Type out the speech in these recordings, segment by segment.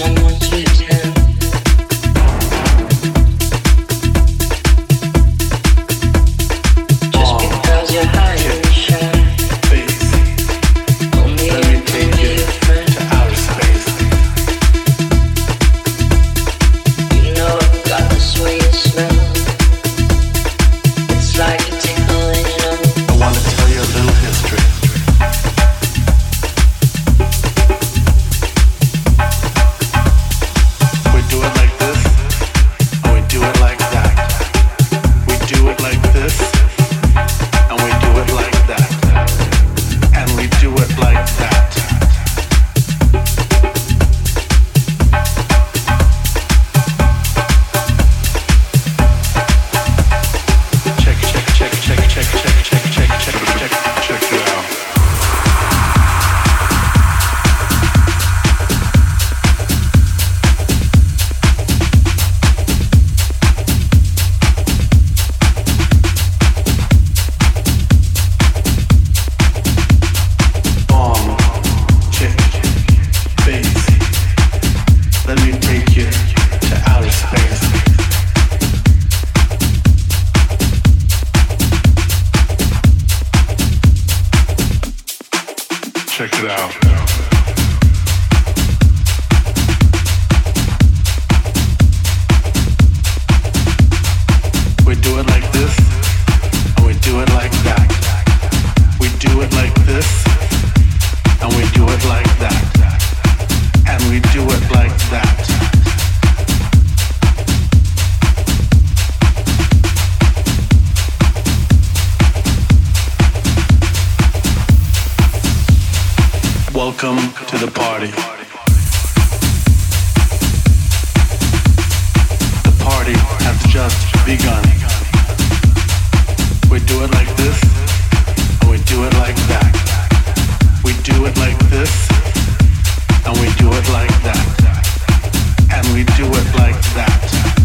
Check it Welcome to the party. The party has just begun. We do it like this, and we do it like that. We do it like this, and we do it like that. And we do it like that.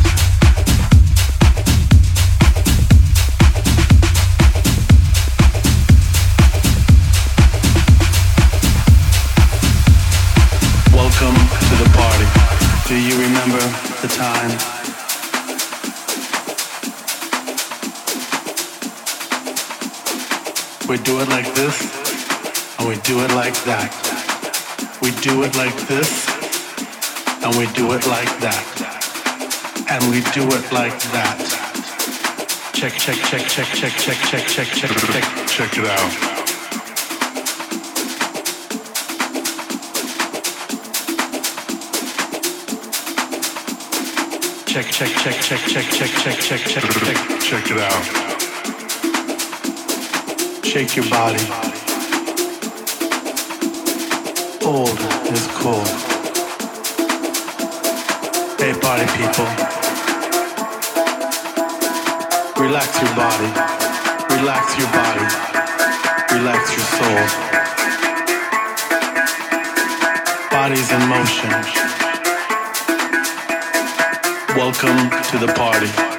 The time? We do it like this, and we do it like that. We do it like this, and we do it like that. And we do it like that. Check, check, check, check, check, check, check, check, check, check. Check it out. Check, check, check, check, check, check, check, check, check, check. Check it out. Shake your body. Old is cool. Hey, party people. Relax your body. Relax your body. Relax your soul. Body's in motion. Welcome to the party.